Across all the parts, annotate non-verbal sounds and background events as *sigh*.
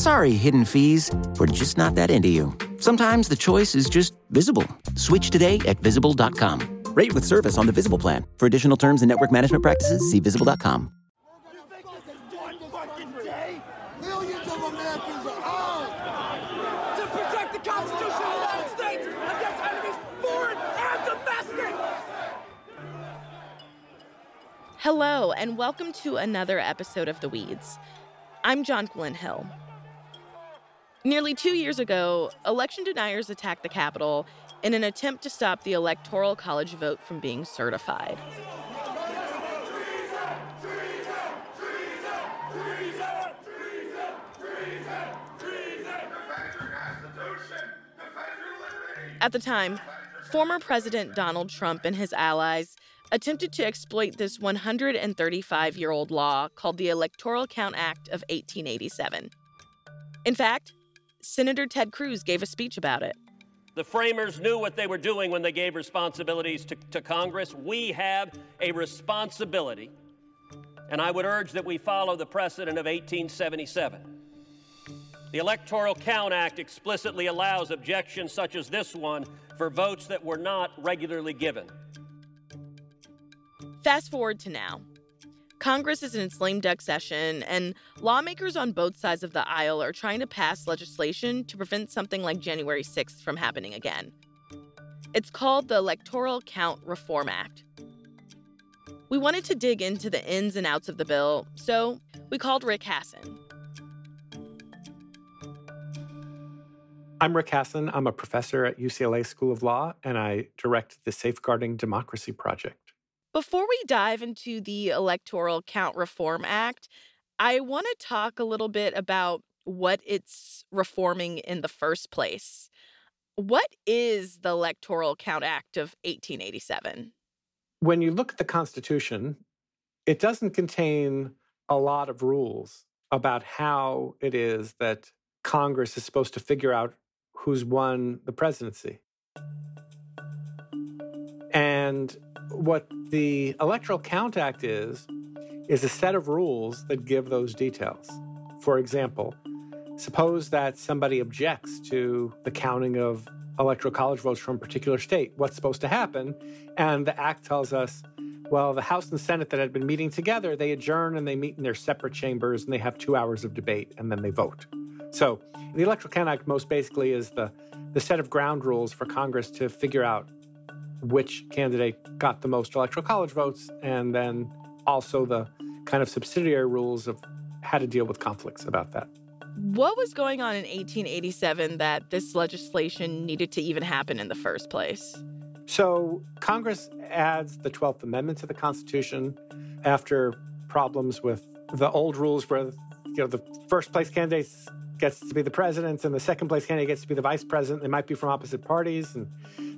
Sorry, hidden fees. We're just not that into you. Sometimes the choice is just visible. Switch today at visible.com. Rate with service on the Visible plan. For additional terms and network management practices, see visible.com. Millions of Americans are armed to protect the Constitution of the United States against enemies, foreign and domestic. Hello, and welcome to another episode of The Weeds. I'm Jonquilyn Hill. Nearly two years ago, election deniers attacked the Capitol in an attempt to stop the Electoral College vote from being certified. At the time, former President Donald Trump and his allies attempted to exploit this 135 year old law called the Electoral Count Act of 1887. In fact, Senator Ted Cruz gave a speech about it. The framers knew what they were doing when they gave responsibilities to, to, Congress. We have a responsibility, and I would urge that we follow the precedent of 1877. The Electoral Count Act explicitly allows objections such as this one for votes that were not regularly given. Fast forward to now. Congress is in its lame duck session, and lawmakers on both sides of the aisle are trying to pass legislation to prevent something like January 6th from happening again. It's called the Electoral Count Reform Act. We wanted to dig into the ins and outs of the bill, so we called Rick Hasen. I'm Rick Hasen. I'm a professor at UCLA School of Law, and I direct the Safeguarding Democracy Project. Before we dive into the Electoral Count Reform Act, I want to talk a little bit about what it's reforming in the first place. What is the Electoral Count Act of 1887? When you look at the Constitution, it doesn't contain a lot of rules about how it is that Congress is supposed to figure out who's won the presidency. And what the Electoral Count Act is, is a set of rules that give those details. For example, suppose that somebody objects to the counting of electoral college votes from a particular state. What's supposed to happen? And the act tells us, well, the House and Senate that had been meeting together, they adjourn and they meet in their separate chambers and they have two hours of debate and then they vote. So the Electoral Count Act most basically is the, the set of ground rules for Congress to figure out which candidate got the most electoral college votes, and then also the kind of subsidiary rules of how to deal with conflicts about that. What was going on in 1887 that this legislation needed to even happen in the first place? So, Congress adds the 12th Amendment to the Constitution after problems with the old rules where you know the first place candidate gets to be the president and the second place candidate gets to be the vice president. They might be from opposite parties and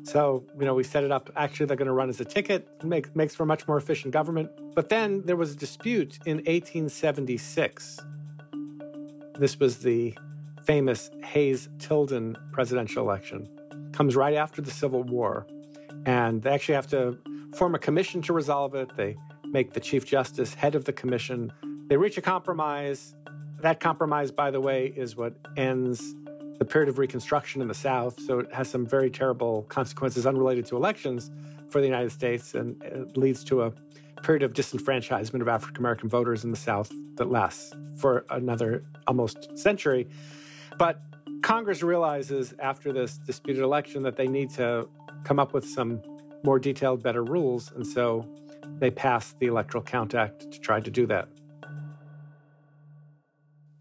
so, you know, we set it up. Actually, they're going to run as a ticket. It make, makes for a much more efficient government. But then there was a dispute in 1876. This was the famous Hayes Tilden presidential election. Comes right after the Civil War. And they actually have to form a commission to resolve it. They make the Chief Justice head of the commission. They reach a compromise. That compromise, by the way, is what ends the period of Reconstruction in the South. So it has some very terrible consequences unrelated to elections for the United States, and it leads to a period of disenfranchisement of African American voters in the South that lasts for another almost century. But Congress realizes after this disputed election that they need to come up with some more detailed, better rules. And so they passed the Electoral Count Act to try to do that.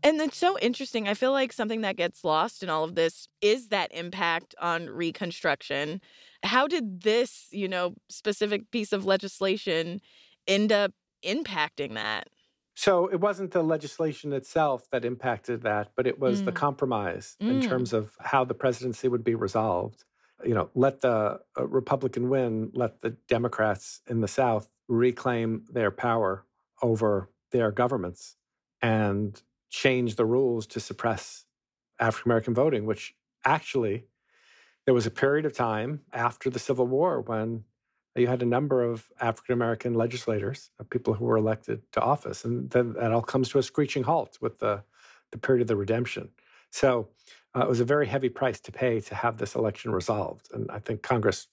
And it's so interesting. I feel like something that gets lost in all of this is that impact on Reconstruction. How did this, you know, specific piece of legislation end up impacting that? So it wasn't the legislation itself that impacted that, but it was mm. the compromise mm. in terms of how the presidency would be resolved. You know, let the uh, Republican win, let the Democrats in the South reclaim their power over their governments and change the rules to suppress African American voting, which actually there was a period of time after the Civil War when you had a number of African American legislators, people who were elected to office, and then that all comes to a screeching halt with the, the period of the redemption. So uh, it was a very heavy price to pay to have this election resolved. And I think Congress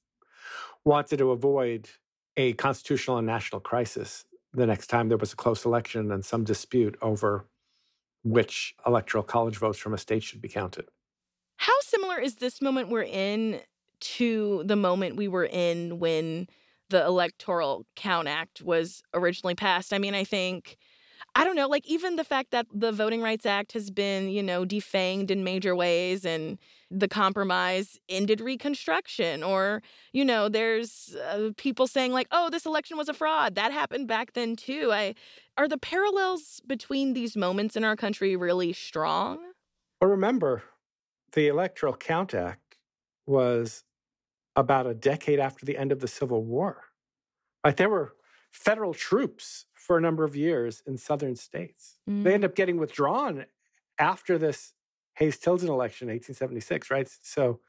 wanted to avoid a constitutional and national crisis the next time there was a close election and some dispute over which electoral college votes from a state should be counted. How similar is this moment we're in to the moment we were in when the Electoral Count Act was originally passed. I mean, I think I don't know, like even the fact that the Voting Rights Act has been, you know, defanged in major ways and the compromise ended Reconstruction, or, you know, there's uh, people saying, like, oh, this election was a fraud. That happened back then, too. I, are the parallels between these moments in our country really strong? Well, remember, the Electoral Count Act was about a decade after the end of the Civil War. Like there were federal troops for a number of years in southern states. Mm. They end up getting withdrawn after this Hayes Tilden election, 1876, right? So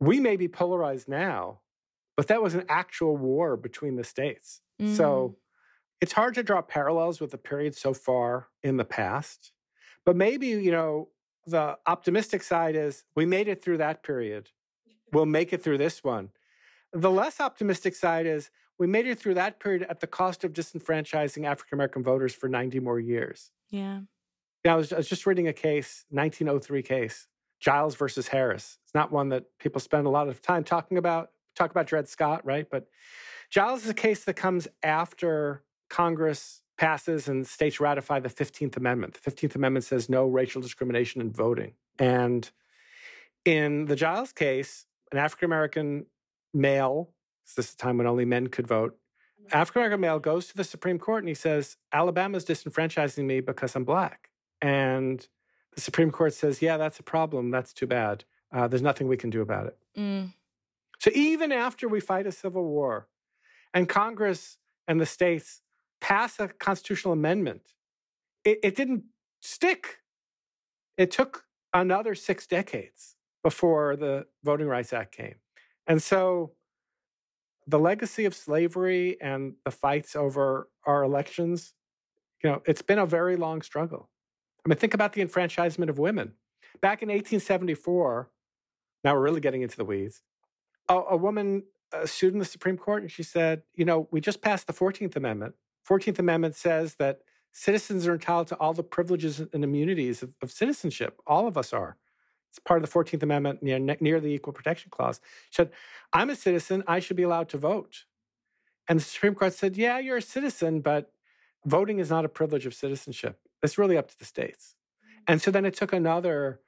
we may be polarized now, but that was an actual war between the states. Mm. So it's hard to draw parallels with the period so far in the past. But maybe, you know, the optimistic side is we made it through that period we'll make it through this one. The less optimistic side is we made it through that period at the cost of disenfranchising African American voters for 90 more years. Yeah. Yeah, I was, I was just reading a case, 1903 case, Giles versus Harris. It's not one that people spend a lot of time talking about. Talk about Dred Scott, right? But Giles is a case that comes after Congress passes and states ratify the 15th Amendment. The 15th Amendment says no racial discrimination in voting. And in the Giles case, an African American male, this is a time when only men could vote. Mm-hmm. African American male goes to the Supreme Court and he says, Alabama's disenfranchising me because I'm black. And the Supreme Court says, yeah, that's a problem. That's too bad. Uh, there's nothing we can do about it. Mm. So even after we fight a civil war and Congress and the states pass a constitutional amendment, it, it didn't stick. It took another six decades before the Voting Rights Act came. And so the legacy of slavery and the fights over our elections, you know, it's been a very long struggle. I mean, think about the enfranchisement of women. Back in 1874, now we're really getting into the weeds, a, a woman uh, sued in the Supreme Court and she said, you know, we just passed the 14th Amendment. 14th Amendment says that citizens are entitled to all the privileges and immunities of, of citizenship. All of us are. It's part of the 14th Amendment near, near the Equal Protection Clause. She said, I'm a citizen, I should be allowed to vote. And the Supreme Court said, Yeah, you're a citizen, but voting is not a privilege of citizenship. It's really up to the states. And so then it took another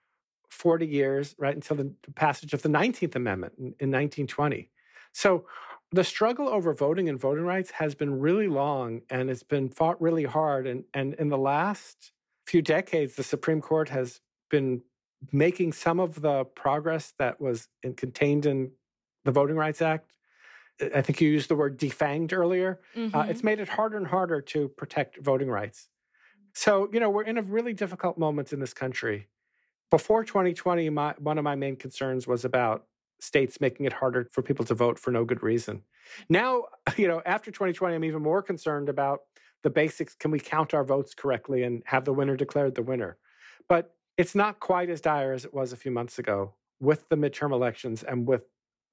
40 years, right, until the passage of the 19th Amendment in, in 1920. So the struggle over voting and voting rights has been really long and it's been fought really hard. And, and in the last few decades, the Supreme Court has been making some of the progress that was in, contained in the Voting Rights Act. I think you used the word defanged earlier. Mm-hmm. Uh, it's made it harder and harder to protect voting rights. So, you know, we're in a really difficult moment in this country. Before 2020, my, one of my main concerns was about states making it harder for people to vote for no good reason. Now, *laughs* you know, after 2020, I'm even more concerned about the basics. Can we count our votes correctly and have the winner declared the winner? But it's not quite as dire as it was a few months ago with the midterm elections and with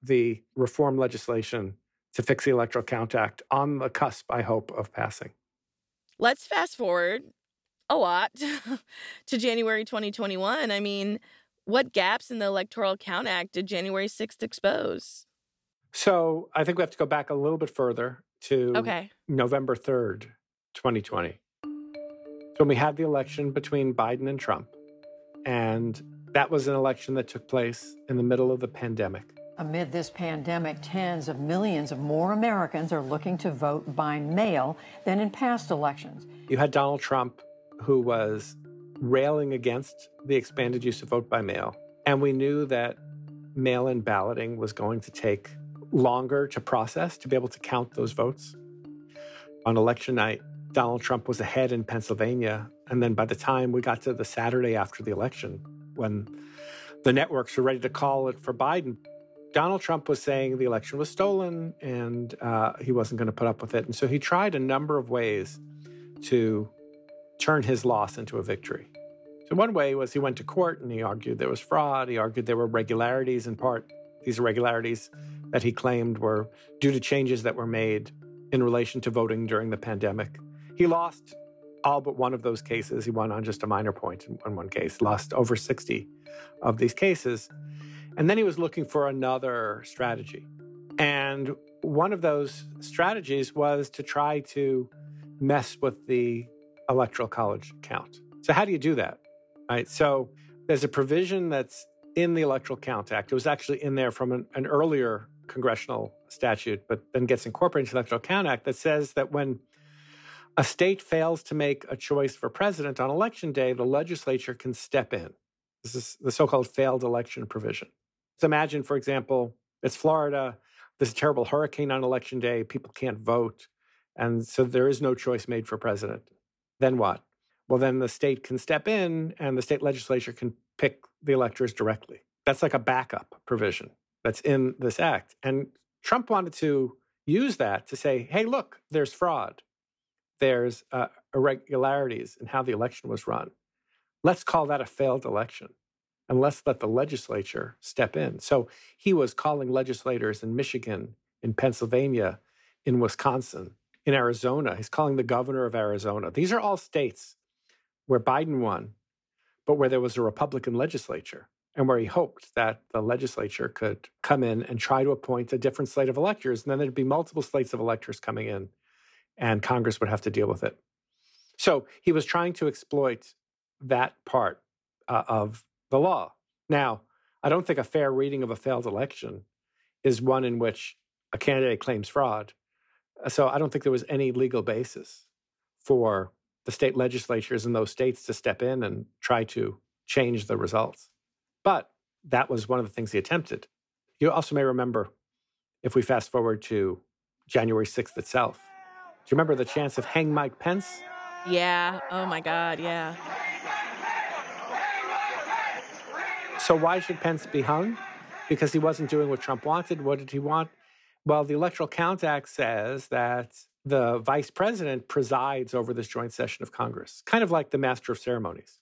the reform legislation to fix the Electoral Count Act on the cusp, I hope, of passing. Let's fast forward a lot *laughs* to January 2021. I mean, what gaps in the Electoral Count Act did January 6th expose? So I think we have to go back a little bit further to Okay. November 3rd, 2020. So when we had the election between Biden and Trump, and that was an election that took place in the middle of the pandemic. Amid this pandemic, tens of millions of more Americans are looking to vote by mail than in past elections. You had Donald Trump, who was railing against the expanded use of vote by mail. And we knew that mail in balloting was going to take longer to process to be able to count those votes. On election night, Donald Trump was ahead in Pennsylvania. And then by the time we got to the Saturday after the election, when the networks were ready to call it for Biden, Donald Trump was saying the election was stolen and uh, he wasn't going to put up with it. And so he tried a number of ways to turn his loss into a victory. So, one way was he went to court and he argued there was fraud. He argued there were regularities in part. These irregularities that he claimed were due to changes that were made in relation to voting during the pandemic. He lost all but one of those cases. He won on just a minor point in one case, lost over 60 of these cases. And then he was looking for another strategy. And one of those strategies was to try to mess with the electoral college count. So, how do you do that? Right. So, there's a provision that's in the Electoral Count Act. It was actually in there from an, an earlier congressional statute, but then gets incorporated into the Electoral Count Act that says that when a state fails to make a choice for president on election day, the legislature can step in. This is the so called failed election provision. So imagine, for example, it's Florida, there's a terrible hurricane on election day, people can't vote, and so there is no choice made for president. Then what? Well, then the state can step in and the state legislature can pick the electors directly. That's like a backup provision that's in this act. And Trump wanted to use that to say, hey, look, there's fraud, there's uh, irregularities in how the election was run. Let's call that a failed election and let's let the legislature step in. So he was calling legislators in Michigan, in Pennsylvania, in Wisconsin, in Arizona. He's calling the governor of Arizona. These are all states where Biden won, but where there was a Republican legislature and where he hoped that the legislature could come in and try to appoint a different slate of electors. And then there'd be multiple slates of electors coming in, and Congress would have to deal with it. So he was trying to exploit that part uh, of the law. Now, I don't think a fair reading of a failed election is one in which a candidate claims fraud. Uh, so I don't think there was any legal basis for the state legislatures in those states to step in and try to change the results. But that was one of the things he attempted. You also may remember, if we fast forward to January 6th itself, do you remember the chance of hang Mike Pence? Yeah. Oh my God. Yeah. So why should Pence be hung? Because he wasn't doing what Trump wanted. What did he want? Well, the Electoral Count Act says that the vice president presides over this joint session of Congress, kind of like the master of ceremonies.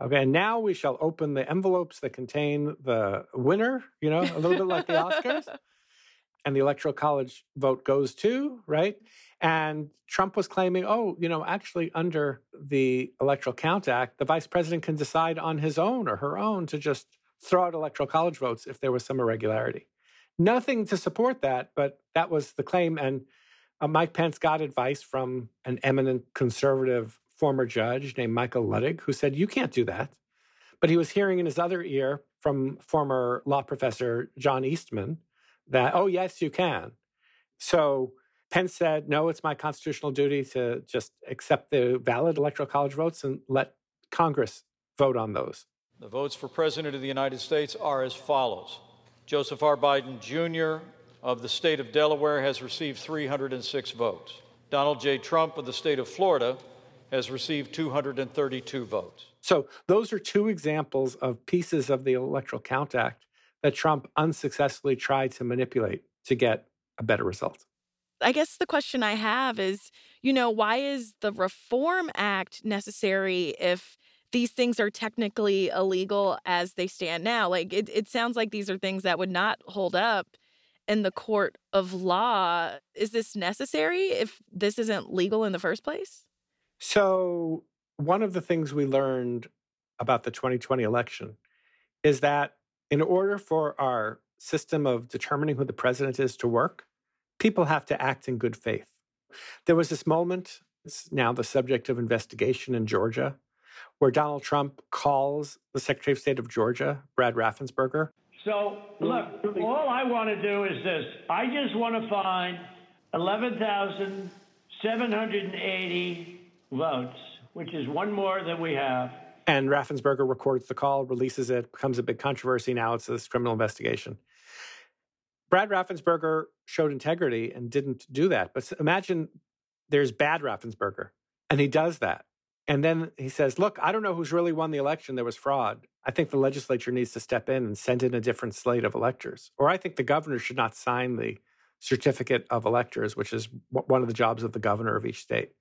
Okay, and now we shall open the envelopes that contain the winner, you know, a little bit like the Oscars. *laughs* And the Electoral College vote goes to, right? And Trump was claiming, oh, you know, actually, under the Electoral Count Act, the vice president can decide on his own or her own to just throw out Electoral College votes if there was some irregularity. Nothing to support that, but that was the claim. And uh, Mike Pence got advice from an eminent conservative former judge named Michael Luttig, who said, You can't do that. But he was hearing in his other ear from former law professor John Eastman that, Oh, yes, you can. So Pence said, No, it's my constitutional duty to just accept the valid electoral college votes and let Congress vote on those. The votes for President of the United States are as follows Joseph R. Biden Jr. of the state of Delaware has received 306 votes. Donald J. Trump of the state of Florida has received 232 votes. So, those are two examples of pieces of the Electoral Count Act that Trump unsuccessfully tried to manipulate to get a better result. I guess the question I have is, you know, why is the Reform Act necessary if these things are technically illegal as they stand now? Like, it, it sounds like these are things that would not hold up in the court of law. Is this necessary if this isn't legal in the first place? So, one of the things we learned about the 2020 election is that in order for our system of determining who the president is to work, people have to act in good faith. There was this moment, it's now the subject of investigation in Georgia, where Donald Trump calls the Secretary of State of Georgia, Brad Raffensperger. So, look, all I want to do is this I just want to find 11,780 votes, which is one more than we have. And Raffensperger records the call, releases it, becomes a big controversy. Now it's this criminal investigation. Brad Raffensperger showed integrity and didn't do that. But imagine there's bad Raffensperger, and he does that. And then he says, Look, I don't know who's really won the election. There was fraud. I think the legislature needs to step in and send in a different slate of electors. Or I think the governor should not sign the certificate of electors, which is one of the jobs of the governor of each state.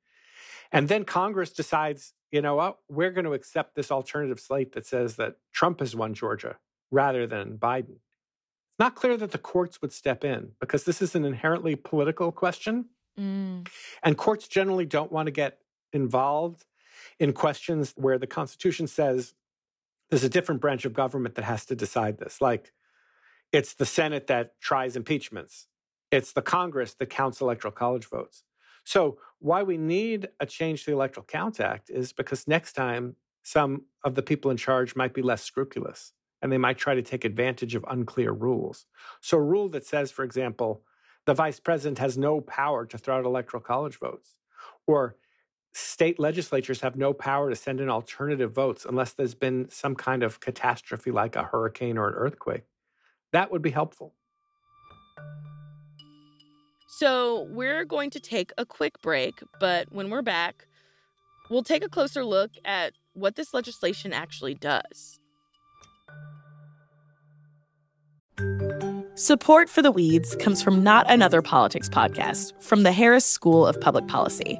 And then Congress decides, you know what, we're going to accept this alternative slate that says that Trump has won Georgia rather than Biden. It's not clear that the courts would step in because this is an inherently political question. Mm. And courts generally don't want to get involved in questions where the Constitution says there's a different branch of government that has to decide this. Like it's the Senate that tries impeachments, it's the Congress that counts electoral college votes. So, why we need a change to the Electoral Count Act is because next time some of the people in charge might be less scrupulous and they might try to take advantage of unclear rules. So, a rule that says, for example, the vice president has no power to throw out electoral college votes, or state legislatures have no power to send in alternative votes unless there's been some kind of catastrophe like a hurricane or an earthquake. That would be helpful. So, we're going to take a quick break, but when we're back, we'll take a closer look at what this legislation actually does. Support for the Weeds comes from Not Another Politics podcast from the Harris School of Public Policy.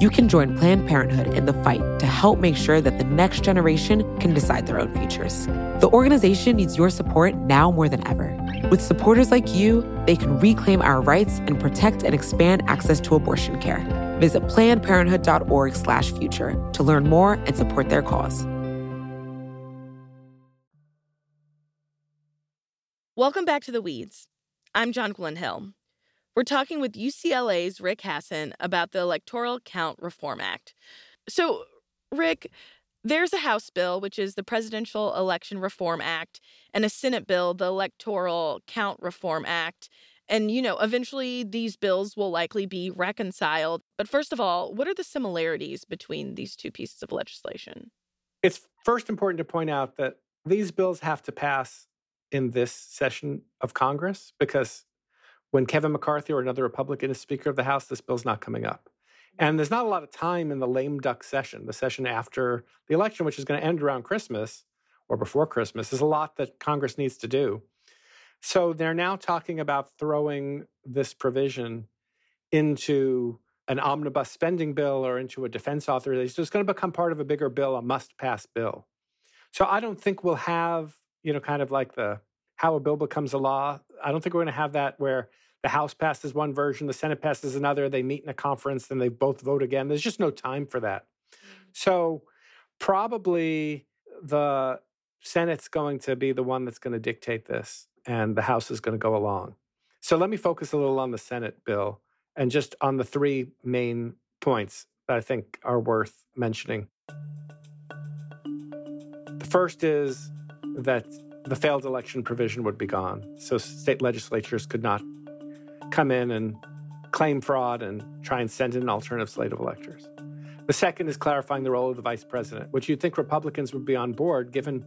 you can join Planned Parenthood in the fight to help make sure that the next generation can decide their own futures. The organization needs your support now more than ever. With supporters like you, they can reclaim our rights and protect and expand access to abortion care. Visit plannedparenthood.org/future to learn more and support their cause. Welcome back to the Weeds. I'm Jonquilyn Hill. We're talking with UCLA's Rick Hasen about the Electoral Count Reform Act. So, Rick, there's a House bill, which is the Presidential Election Reform Act, and a Senate bill, the Electoral Count Reform Act. And, you know, eventually these bills will likely be reconciled. But first of all, what are the similarities between these two pieces of legislation? It's first important to point out that these bills have to pass in this session of Congress because when Kevin McCarthy or another Republican is Speaker of the House, this bill's not coming up. And there's not a lot of time in the lame duck session, the session after the election, which is going to end around Christmas, or before Christmas. There's a lot that Congress needs to do. So they're now talking about throwing this provision into an omnibus spending bill or into a defense authorization. So it's going to become part of a bigger bill, a must pass bill. So I don't think we'll have, you know, kind of like the how a bill becomes a law. I don't think we're going to have that where the House passes one version, the Senate passes another, they meet in a conference, then they both vote again. There's just no time for that. Mm. So probably the Senate's going to be the one that's going to dictate this, and the House is going to go along. So let me focus a little on the Senate bill and just on the three main points that I think are worth mentioning. The first is that the failed election provision would be gone. So state legislatures could not come in and claim fraud and try and send in an alternative slate of electors. The second is clarifying the role of the vice president, which you'd think Republicans would be on board given,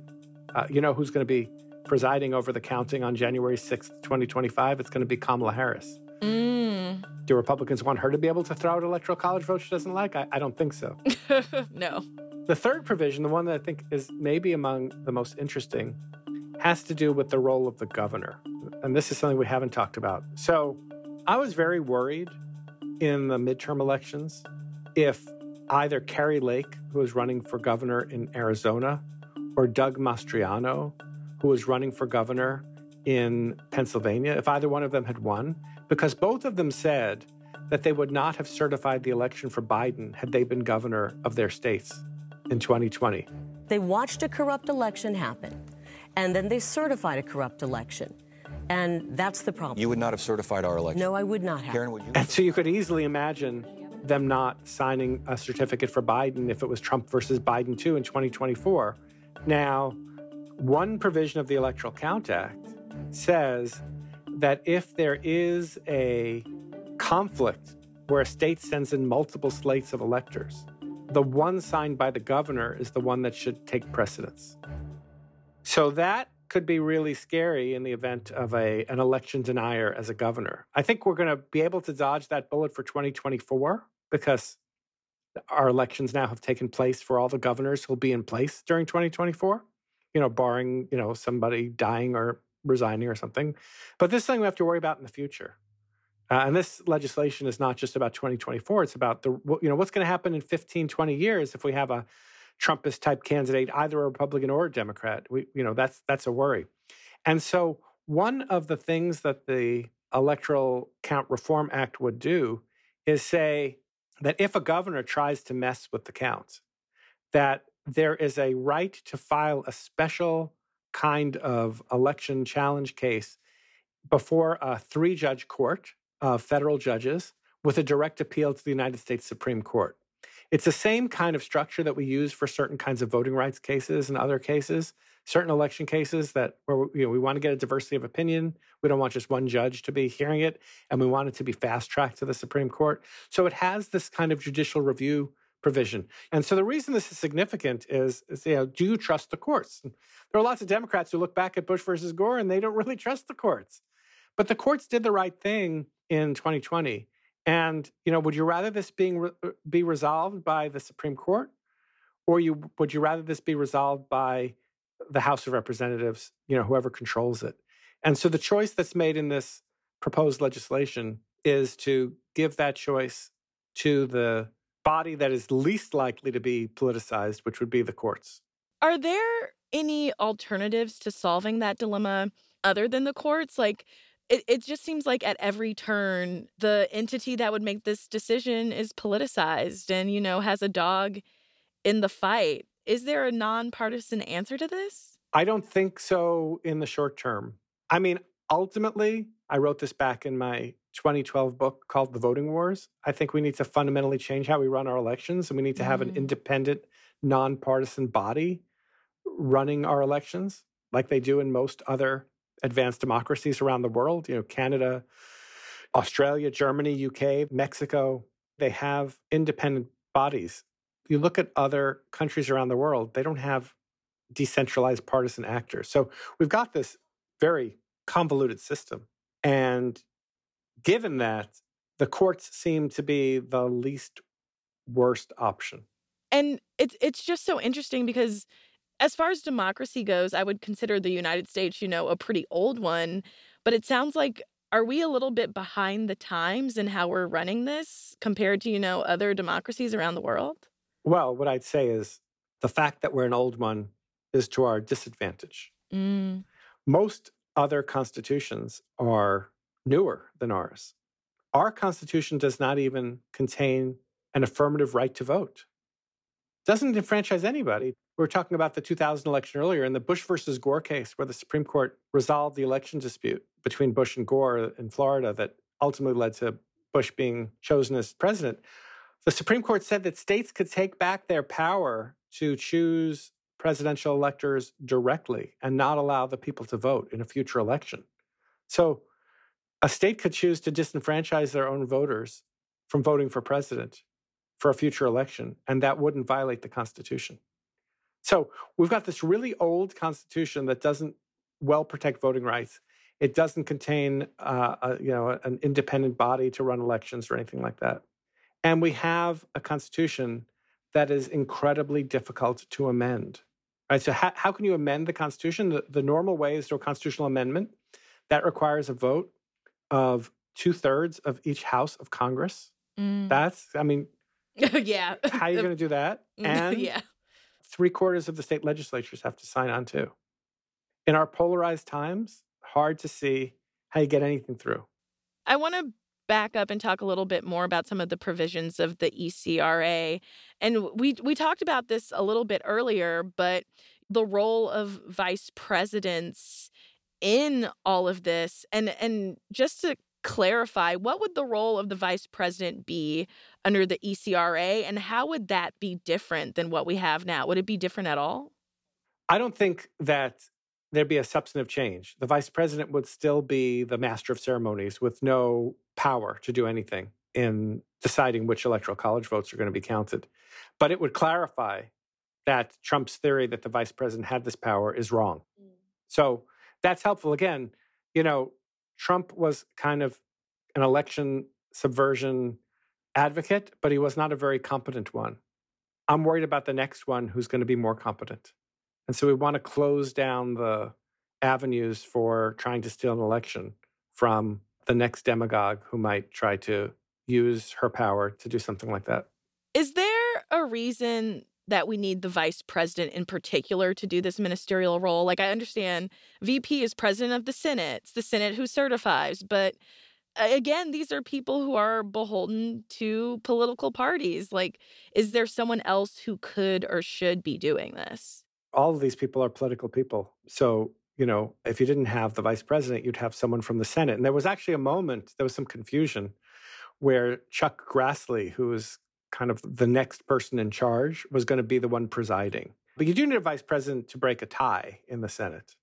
uh, you know, who's going to be presiding over the counting on January 6th, 2025. It's going to be Kamala Harris. Mm. Do Republicans want her to be able to throw out electoral college votes she doesn't like? I, I don't think so. *laughs* no. The third provision, the one that I think is maybe among the most interesting, has to do with the role of the governor. And this is something we haven't talked about. So I was very worried in the midterm elections if either Kari Lake, who was running for governor in Arizona, or Doug Mastriano, who was running for governor in Pennsylvania, if either one of them had won, because both of them said that they would not have certified the election for Biden had they been governor of their states in 2020. They watched a corrupt election happen, and then they certified a corrupt election. And that's the problem. You would not have certified our election. No, I would not have. Karen, would you? And so you could easily imagine them not signing a certificate for Biden if it was Trump versus Biden too in 2024. Now, one provision of the Electoral Count Act says that if there is a conflict where a state sends in multiple slates of electors, the one signed by the governor is the one that should take precedence. So that could be really scary in the event of a an election denier as a governor. I think we're going to be able to dodge that bullet for 2024 because our elections now have taken place for all the governors who'll be in place during 2024, you know, barring, you know, somebody dying or resigning or something. But this thing we have to worry about in the future. Uh, and this legislation is not just about 2024, it's about the you know what's going to happen in 15, 20 years if we have a Trumpist type candidate, either a Republican or a Democrat. We, you know, that's that's a worry. And so one of the things that the Electoral Count Reform Act would do is say that if a governor tries to mess with the counts, that there is a right to file a special kind of election challenge case before a three judge court of federal judges with a direct appeal to the United States Supreme Court. It's the same kind of structure that we use for certain kinds of voting rights cases and other cases, certain election cases that where you know, we want to get a diversity of opinion. We don't want just one judge to be hearing it, and we want it to be fast tracked to the Supreme Court. So it has this kind of judicial review provision. And so the reason this is significant is, is you know, do you trust the courts? There are lots of Democrats who look back at Bush versus Gore and they don't really trust the courts. But the courts did the right thing in 2020 and you know, would you rather this being re- uh, be resolved by the Supreme Court, or you would you rather this be resolved by the House of Representatives? You know, whoever controls it. And so the choice that's made in this proposed legislation is to give that choice to the body that is least likely to be politicized, which would be the courts. Are there any alternatives to solving that dilemma other than the courts? Like, it, it just seems like at every turn the entity that would make this decision is politicized and you know has a dog in the fight. Is there a nonpartisan answer to this? I don't think so in the short term. I mean ultimately i wrote this back in my 2012 book called the voting wars. I think we need to fundamentally change how we run our elections and we need to have mm. an independent nonpartisan body running our elections like they do in most other advanced democracies around the world, you know, Canada, Australia, Germany, UK, Mexico, they have independent bodies. You look at other countries around the world, they don't have decentralized partisan actors. So we've got this very convoluted system. And given that, the courts seem to be the least worst option. And it's it's just so interesting because As far as democracy goes, I would consider the United States, you know, a pretty old one. But it sounds like, are we a little bit behind the times in how we're running this compared to, you know, other democracies around the world? Well, what I'd say is the fact that we're an old one is to our disadvantage. Mm. Most other constitutions are newer than ours. Our constitution does not even contain an affirmative right to vote. Doesn't enfranchise anybody. We were talking about the 2000 election earlier in the Bush versus Gore case, where the Supreme Court resolved the election dispute between Bush and Gore in Florida that ultimately led to Bush being chosen as president. The Supreme Court said that states could take back their power to choose presidential electors directly and not allow the people to vote in a future election. So a state could choose to disenfranchise their own voters from voting for president for a future election, and that wouldn't violate the Constitution. So we've got this really old Constitution that doesn't well protect voting rights. It doesn't contain, uh, a, you know, an independent body to run elections or anything like that. And we have a Constitution that is incredibly difficult to amend. Right. So how, how can you amend the Constitution? The, the normal way is through a constitutional amendment that requires a vote of two thirds of each House of Congress. Mm. That's, I mean, *laughs* yeah. how are you going to do that? *laughs* And yeah. Three quarters of the state legislatures have to sign on too. In our polarized times, hard to see how you get anything through. I want to back up and talk a little bit more about some of the provisions of the ECRA. And we we talked about this a little bit earlier, but the role of vice presidents in all of this and and just to clarify what would the role of the vice president be under the ECRA and how would that be different than what we have now would it be different at all I don't think that there'd be a substantive change. The vice president would still be the master of ceremonies with no power to do anything in deciding which electoral college votes are going to be counted. But it would clarify that Trump's theory that the vice president had this power is wrong. Mm. So that's helpful. Again, you know, Trump was kind of an election subversion advocate, but he was not a very competent one. I'm worried about the next one who's going to be more competent. And so we want to close down the avenues for trying to steal an election from the next demagogue who might try to use her power to do something like that. Is there a reason that we need the vice president in particular to do this ministerial role? Like, I understand VP is president of the Senate, it's the Senate who certifies, but uh, again, these are people who are beholden to political parties. Like, is there someone else who could or should be doing this? All of these people are political people. So, you know, if you didn't have the vice president, you'd have someone from the Senate. And there was actually a moment, there was some confusion where Chuck Grassley, who was kind of the next person in charge, was going to be the one presiding. But you do need a vice president to break a tie in the Senate.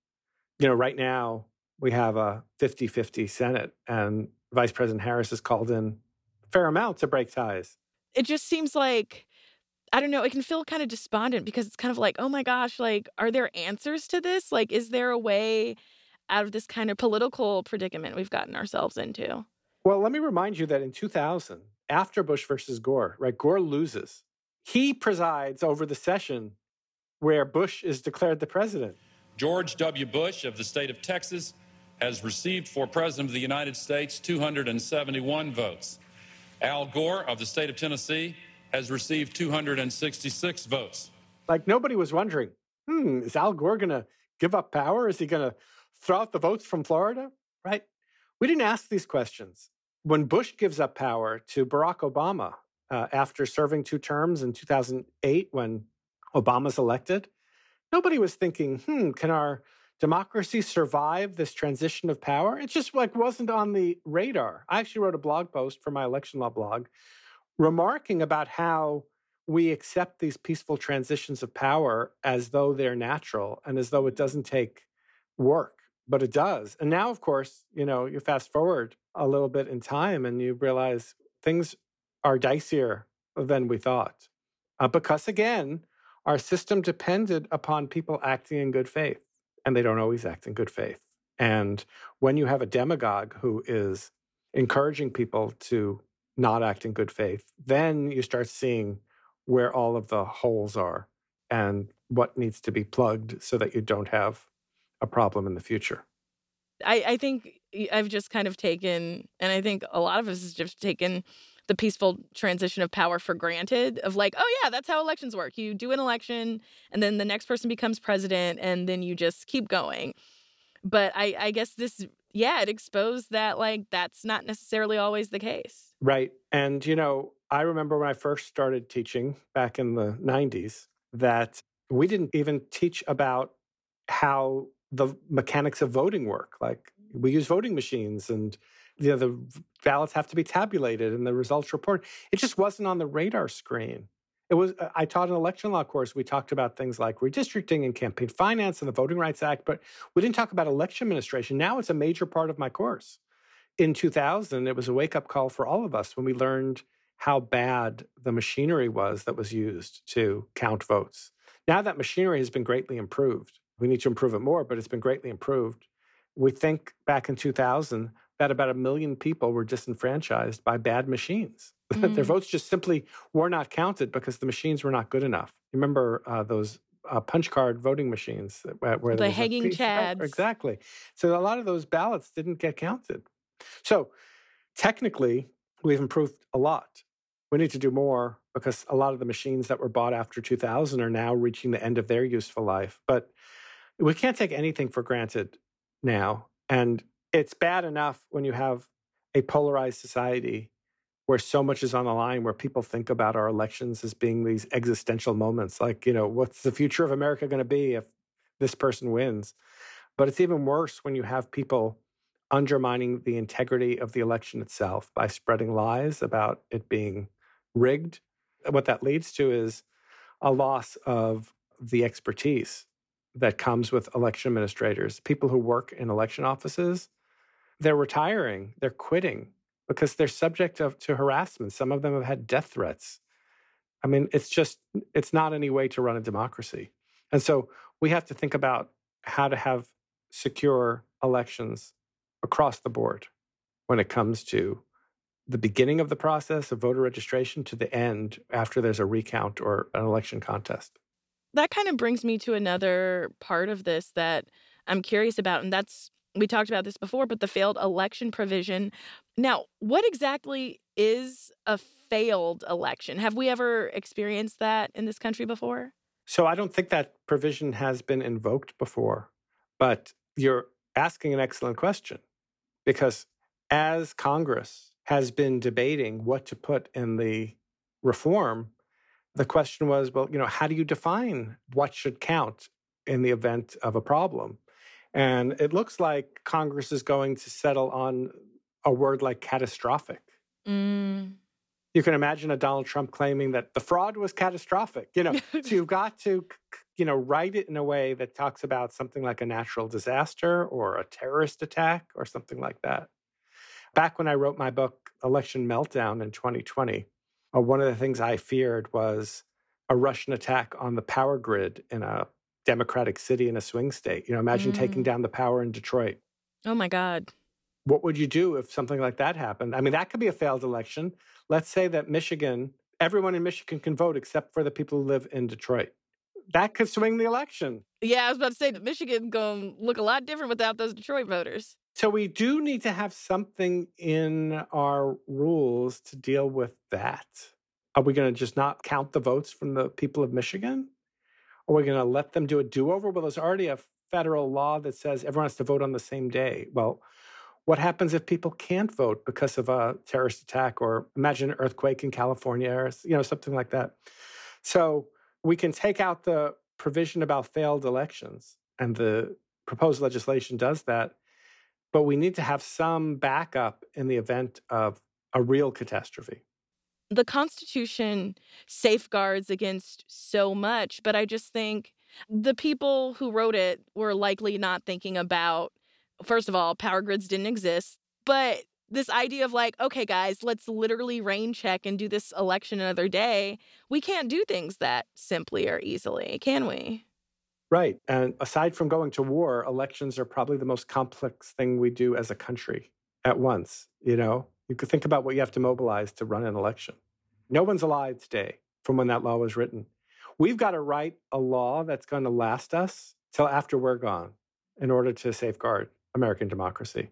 You know, right now we have a 50 50 Senate, and Vice President Harris has called in a fair amount to break ties. It just seems like, I don't know, it can feel kind of despondent because it's kind of like, oh my gosh, like, are there answers to this? Like, is there a way out of this kind of political predicament we've gotten ourselves into? Well, let me remind you that in 2000, after Bush versus Gore, right, Gore loses. He presides over the session where Bush is declared the president. George W. Bush of the state of Texas has received for President of the United States 271 votes. Al Gore of the state of Tennessee has received 266 votes. Like nobody was wondering, hmm, is Al Gore going to give up power? Is he going to throw out the votes from Florida? Right? We didn't ask these questions. When Bush gives up power to Barack Obama uh, after serving two terms in 2008 when Obama's elected, nobody was thinking, hmm, can our democracy survive this transition of power? It just like wasn't on the radar. I actually wrote a blog post for my election law blog remarking about how we accept these peaceful transitions of power as though they're natural and as though it doesn't take work, but it does. And now, of course, you know, you fast forward a little bit in time and you realize things are dicier than we thought. Uh, because again, our system depended upon people acting in good faith, and they don't always act in good faith. And when you have a demagogue who is encouraging people to not act in good faith, then you start seeing where all of the holes are. And what needs to be plugged so that you don't have a problem in the future. I, I think I've just kind of taken, and I think a lot of us has just taken the peaceful transition of power for granted of like, oh yeah, that's how elections work. You do an election and then the next person becomes president and then you just keep going. But I, I guess this, yeah, it exposed that like that's not necessarily always the case. Right. And, you know, I remember when I first started teaching back in the 90s that we didn't even teach about how the mechanics of voting work. Like we use voting machines and you know, the ballots have to be tabulated and the results reported. It just wasn't on the radar screen. It was. Uh, I taught an election law course. We talked about things like redistricting and campaign finance and the Voting Rights Act, but we didn't talk about election administration. Now it's a major part of my course. In 2000, it was a wake up call for all of us when we learned how bad the machinery was that was used to count votes. Now that machinery has been greatly improved. We need to improve it more, but it's been greatly improved. We think back in 2000 that about a million people were disenfranchised by bad machines. *laughs* Mm. Their votes just simply were not counted because the machines were not good enough. Remember uh, those uh, punch card voting machines where, where the hanging chads. Exactly. So a lot of those ballots didn't get counted. So technically, we've improved a lot. We need to do more because a lot of the machines that were bought after 2000 are now reaching the end of their useful life. But we can't take anything for granted now. And it's bad enough when you have a polarized society where so much is on the line, where people think about our elections as being these existential moments like, you know, what's the future of America going to be if this person wins? But it's even worse when you have people undermining the integrity of the election itself by spreading lies about it being rigged. What that leads to is a loss of the expertise that comes with election administrators. People who work in election offices, they're retiring, they're quitting because they're subject of, to harassment. Some of them have had death threats. I mean, it's just, it's not any way to run a democracy. And so we have to think about how to have secure elections across the board when it comes to the beginning of the process of voter registration to the end after there's a recount or an election contest. That kind of brings me to another part of this that I'm curious about, and that's we talked about this before, but the failed election provision. Now, what exactly is a failed election? Have we ever experienced that in this country before? So I don't think that provision has been invoked before, but you're asking an excellent question because as Congress has been debating what to put in the reform, the question was, well, you know, how do you define what should count in the event of a problem? And it looks like Congress is going to settle on a word like catastrophic. Mm. You can imagine a Donald Trump claiming that the fraud was catastrophic. You know, *laughs* so you've got to, you know, write it in a way that talks about something like a natural disaster or a terrorist attack or something like that. Back when I wrote my book, Election Meltdown in 2020, uh, one of the things I feared was a Russian attack on the power grid in a democratic city in a swing state. You know, imagine mm. taking down the power in Detroit. Oh my God. What would you do if something like that happened? I mean, that could be a failed election. Let's say that Michigan, everyone in Michigan can vote except for the people who live in Detroit. That could swing the election. Yeah, I was about to say that Michigan going to look a lot different without those Detroit voters. So we do need to have something in our rules to deal with that. Are we going to just not count the votes from the people of Michigan? Are we going to let them do a do over? Well, there's already a federal law that says everyone has to vote on the same day. Well, what happens if people can't vote because of a terrorist attack or imagine an earthquake in California or you know something like that? So we can take out the provision about failed elections and the proposed legislation does that but we need to have some backup in the event of a real catastrophe. The Constitution safeguards against so much, but I just think the people who wrote it were likely not thinking about, first of all, power grids didn't exist, but this idea of like, okay, guys, let's literally rain check and do this election another day. We can't do things that simply or easily, can we? Right. And aside from going to war, elections are probably the most complex thing we do as a country at once. You know, you could think about what you have to mobilize to run an election. No one's alive today from when that law was written. We've got to write a law that's going to last us till after we're gone in order to safeguard American democracy.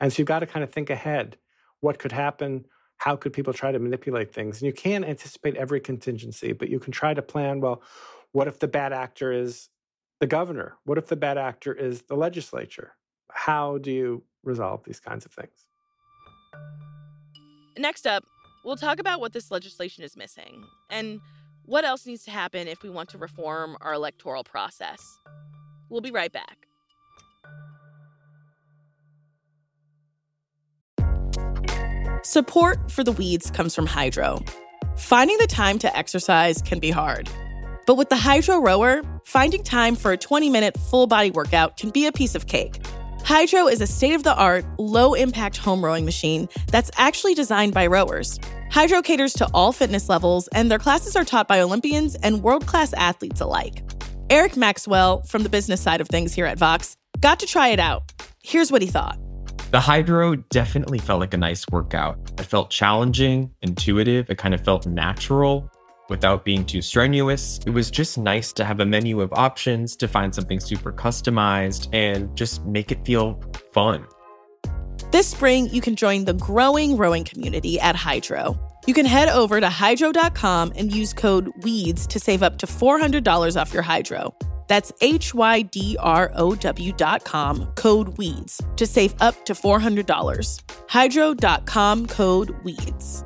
And so you've got to kind of think ahead what could happen, how could people try to manipulate things? And you can't anticipate every contingency, but you can try to plan well, what if the bad actor is the governor? What if the bad actor is the legislature? How do you resolve these kinds of things? Next up, we'll talk about what this legislation is missing and what else needs to happen if we want to reform our electoral process. We'll be right back. Support for the weeds comes from Hydrow. Finding the time to exercise can be hard. But with the Hydrow Rower, finding time for a 20 minute full body workout can be a piece of cake. Hydrow is a state of the art, low impact home rowing machine that's actually designed by rowers. Hydrow caters to all fitness levels, and their classes are taught by Olympians and world class athletes alike. Eric Maxwell, from the business side of things here at Vox, got to try it out. Here's what he thought. The Hydrow definitely felt like a nice workout. It felt challenging, intuitive, it kind of felt natural without being too strenuous. It was just nice to have a menu of options to find something super customized and just make it feel fun. This spring, you can join the growing rowing community at Hydrow. You can head over to hydrow.com and use code WEEDS to save up to $400 off your Hydrow. That's H Y D R O W dot com, code WEEDS, to save up to $400. Hydrow.com code WEEDS.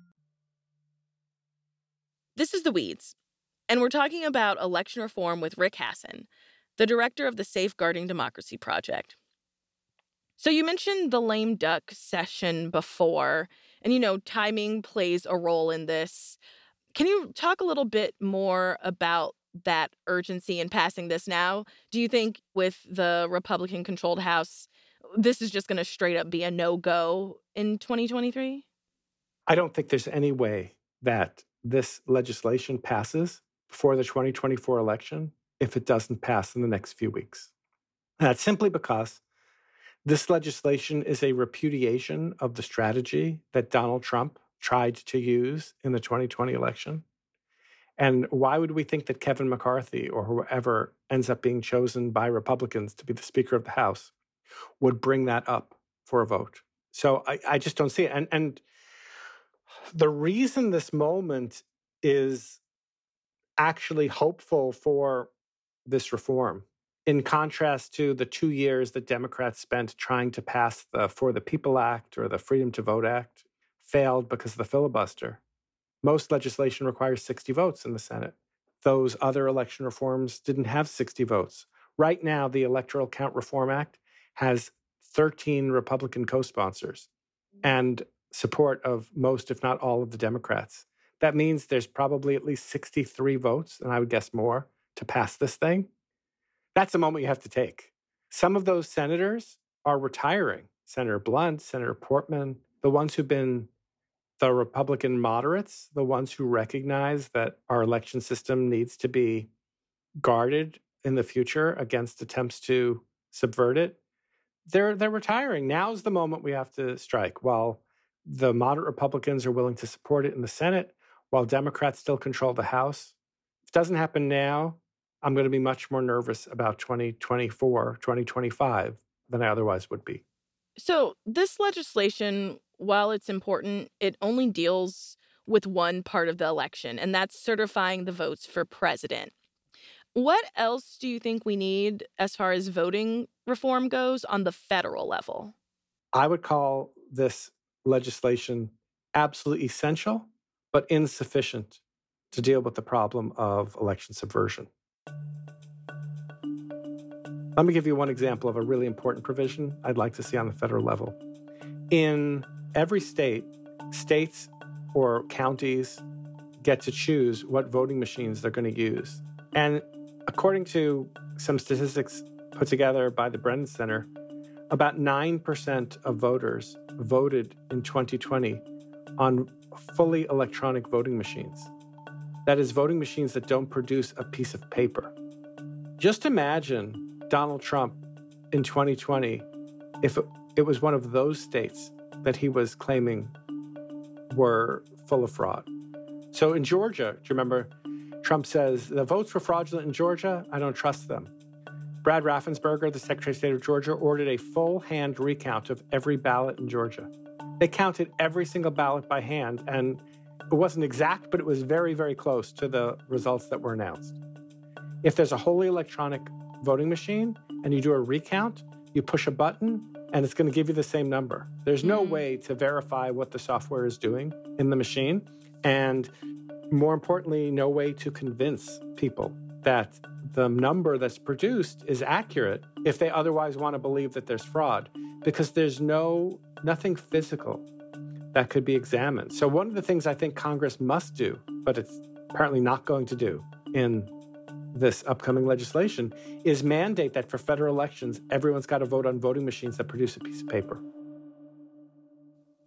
This is The Weeds, and we're talking about election reform with Rick Hasen, the director of the Safeguarding Democracy Project. So, you mentioned the lame duck session before, and you know, timing plays a role in this. Can you talk a little bit more about that urgency in passing this now? Do you think with the Republican controlled House, this is just going to straight up be a no go in 2023? I don't think there's any way that this legislation passes before the 2024 election if it doesn't pass in the next few weeks. And that's simply because this legislation is a repudiation of the strategy that Donald Trump tried to use in the 2020 election. And why would we think that Kevin McCarthy or whoever ends up being chosen by Republicans to be the Speaker of the House would bring that up for a vote? So I, I just don't see it. And, and the reason this moment is actually hopeful for this reform, in contrast to the two years that Democrats spent trying to pass the For the People Act or the Freedom to Vote Act, failed because of the filibuster. Most legislation requires 60 votes in the Senate. Those other election reforms didn't have 60 votes. Right now, the Electoral Count Reform Act has 13 Republican co sponsors. And support of most, if not all, of the Democrats. That means there's probably at least 63 votes, and I would guess more, to pass this thing. That's the moment you have to take. Some of those senators are retiring. Senator Blunt, Senator Portman, the ones who've been the Republican moderates, the ones who recognize that our election system needs to be guarded in the future against attempts to subvert it. They're they're retiring. Now's the moment we have to strike. While the moderate Republicans are willing to support it in the Senate, while Democrats still control the House. If it doesn't happen now, I'm going to be much more nervous about 2024, 2025 than I otherwise would be. So, this legislation, while it's important, it only deals with one part of the election, and that's certifying the votes for president. What else do you think we need as far as voting reform goes on the federal level? I would call this legislation absolutely essential, but insufficient to deal with the problem of election subversion. Let me give you one example of a really important provision I'd like to see on the federal level. In every state, states or counties, get to choose what voting machines they're going to use. And according to some statistics put together by the Brennan Center, about 9% of voters voted in 2020 on fully electronic voting machines. That is, voting machines that don't produce a piece of paper. Just imagine Donald Trump in 2020 if it was one of those states that he was claiming were full of fraud. So in Georgia, do you remember? Trump says the votes were fraudulent in Georgia. I don't trust them. Brad Raffensperger, the Secretary of State of Georgia, ordered a full hand recount of every ballot in Georgia. They counted every single ballot by hand, and it wasn't exact, but it was very, very close to the results that were announced. If there's a wholly electronic voting machine and you do a recount, you push a button and it's going to give you the same number. There's no mm-hmm. way to verify what the software is doing in the machine. And more importantly, no way to convince people that the number that's produced is accurate if they otherwise want to believe that there's fraud because there's no nothing physical that could be examined. So one of the things I think Congress must do, but it's apparently not going to do in this upcoming legislation is mandate that for federal elections, everyone's got to vote on voting machines that produce a piece of paper.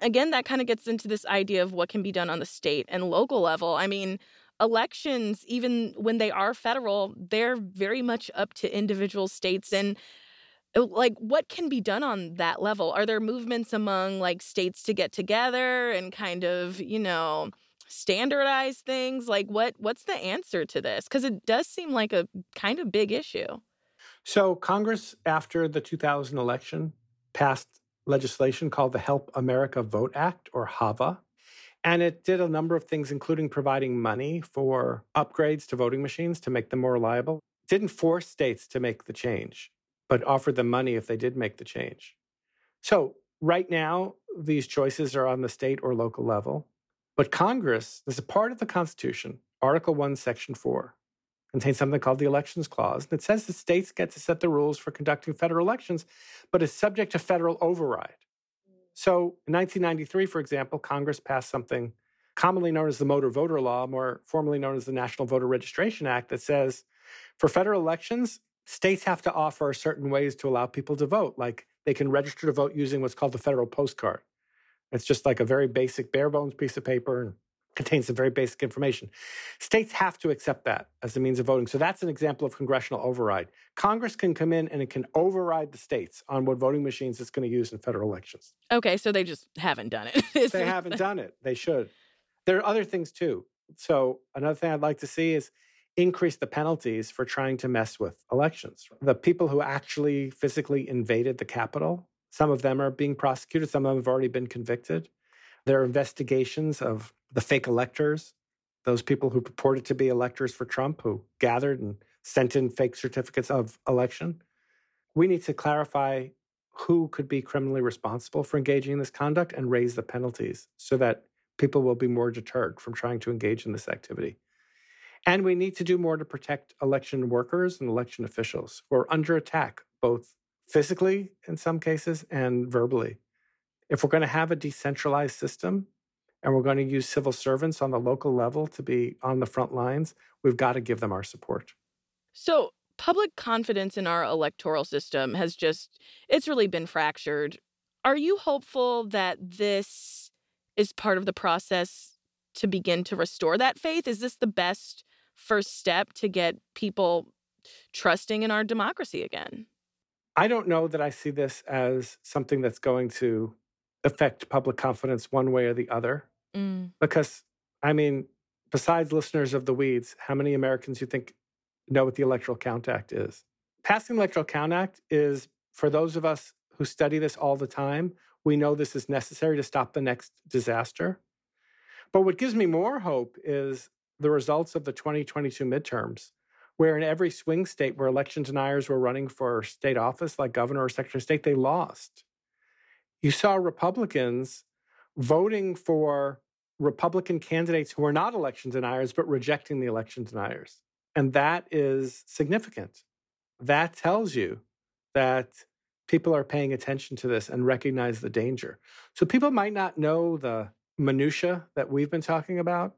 Again, that kind of gets into this idea of what can be done on the state and local level. I mean, elections, even when they are federal, they're very much up to individual states. And uh, like, what can be done on that level? Are there movements among like states to get together and kind of, you know, standardize things? Like what what's the answer to this? Cuz it does seem like a kind of big issue. So Congress after the 2000 election passed legislation called the Help America Vote Act or HAVA. And it did a number of things, including providing money for upgrades to voting machines to make them more reliable. It didn't force states to make the change, but offered them money if they did make the change. So, right now, these choices are on the state or local level. But Congress, as a part of the Constitution, Article 1, Section 4, contains something called the Elections Clause. And it says the states get to set the rules for conducting federal elections, but is subject to federal override. So in 1993, for example, Congress passed something commonly known as the Motor Voter Law, more formally known as the National Voter Registration Act, that says for federal elections, states have to offer certain ways to allow people to vote, like they can register to vote using what's called the federal postcard. It's just like a very basic, bare bones piece of paper and contains some very basic information. States have to accept that as a means of voting. So that's an example of congressional override. Congress can come in and it can override the states on what voting machines it's going to use in federal elections. Okay, so they just haven't done it. *laughs* they haven't done it. They should. There are other things too. So another thing I'd like to see is increase the penalties for trying to mess with elections. The people who actually physically invaded the Capitol some of them are being prosecuted, some of them have already been convicted. There are investigations of the fake electors, those people who purported to be electors for Trump who gathered and sent in fake certificates of election. We need to clarify who could be criminally responsible for engaging in this conduct and raise the penalties so that people will be more deterred from trying to engage in this activity. And we need to do more to protect election workers and election officials who are under attack, both physically in some cases and verbally. If we're going to have a decentralized system and we're going to use civil servants on the local level to be on the front lines, we've got to give them our support. So, public confidence in our electoral system has just, it's really been fractured. Are you hopeful that this is part of the process to begin to restore that faith? Is this the best first step to get people trusting in our democracy again? I don't know that I see this as something that's going to affect public confidence one way or the other. Mm. Because, I mean, besides listeners of the weeds, how many Americans you think know what the Electoral Count Act is? Passing the Electoral Count Act is, for those of us who study this all the time, we know this is necessary to stop the next disaster. But what gives me more hope is the results of the 2022 midterms where in every swing state where election deniers were running for state office, like governor or secretary of state, they lost. You saw Republicans voting for Republican candidates who are not election deniers, but rejecting the election deniers. And that is significant. That tells you that people are paying attention to this and recognize the danger. So people might not know the minutia that we've been talking about,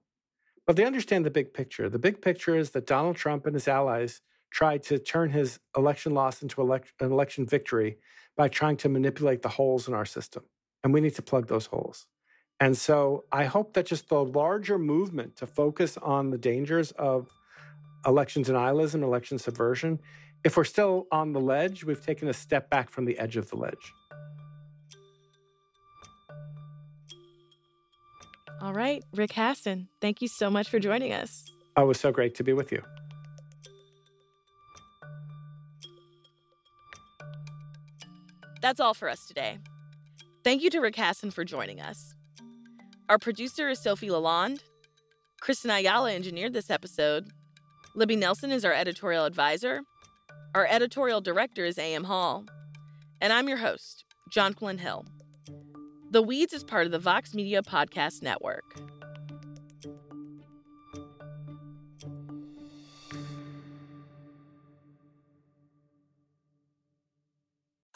But they understand the big picture. The big picture is that Donald Trump and his allies tried to turn his election loss into elect- an election victory by trying to manipulate the holes in our system. And we need to plug those holes. And so I hope that just the larger movement to focus on the dangers of election denialism, election subversion, if we're still on the ledge, we've taken a step back from the edge of the ledge. All right, Rick Hasen, thank you so much for joining us. Oh, it was so great to be with you. That's all for us today. Thank you to Rick Hasen for joining us. Our producer is Sofi LaLonde. Cristian Ayala engineered this episode. Libby Nelson is our editorial advisor. Our editorial director is A.M. Hall. And I'm your host, Jonquilyn Hill. The Weeds is part of the Vox Media Podcast Network.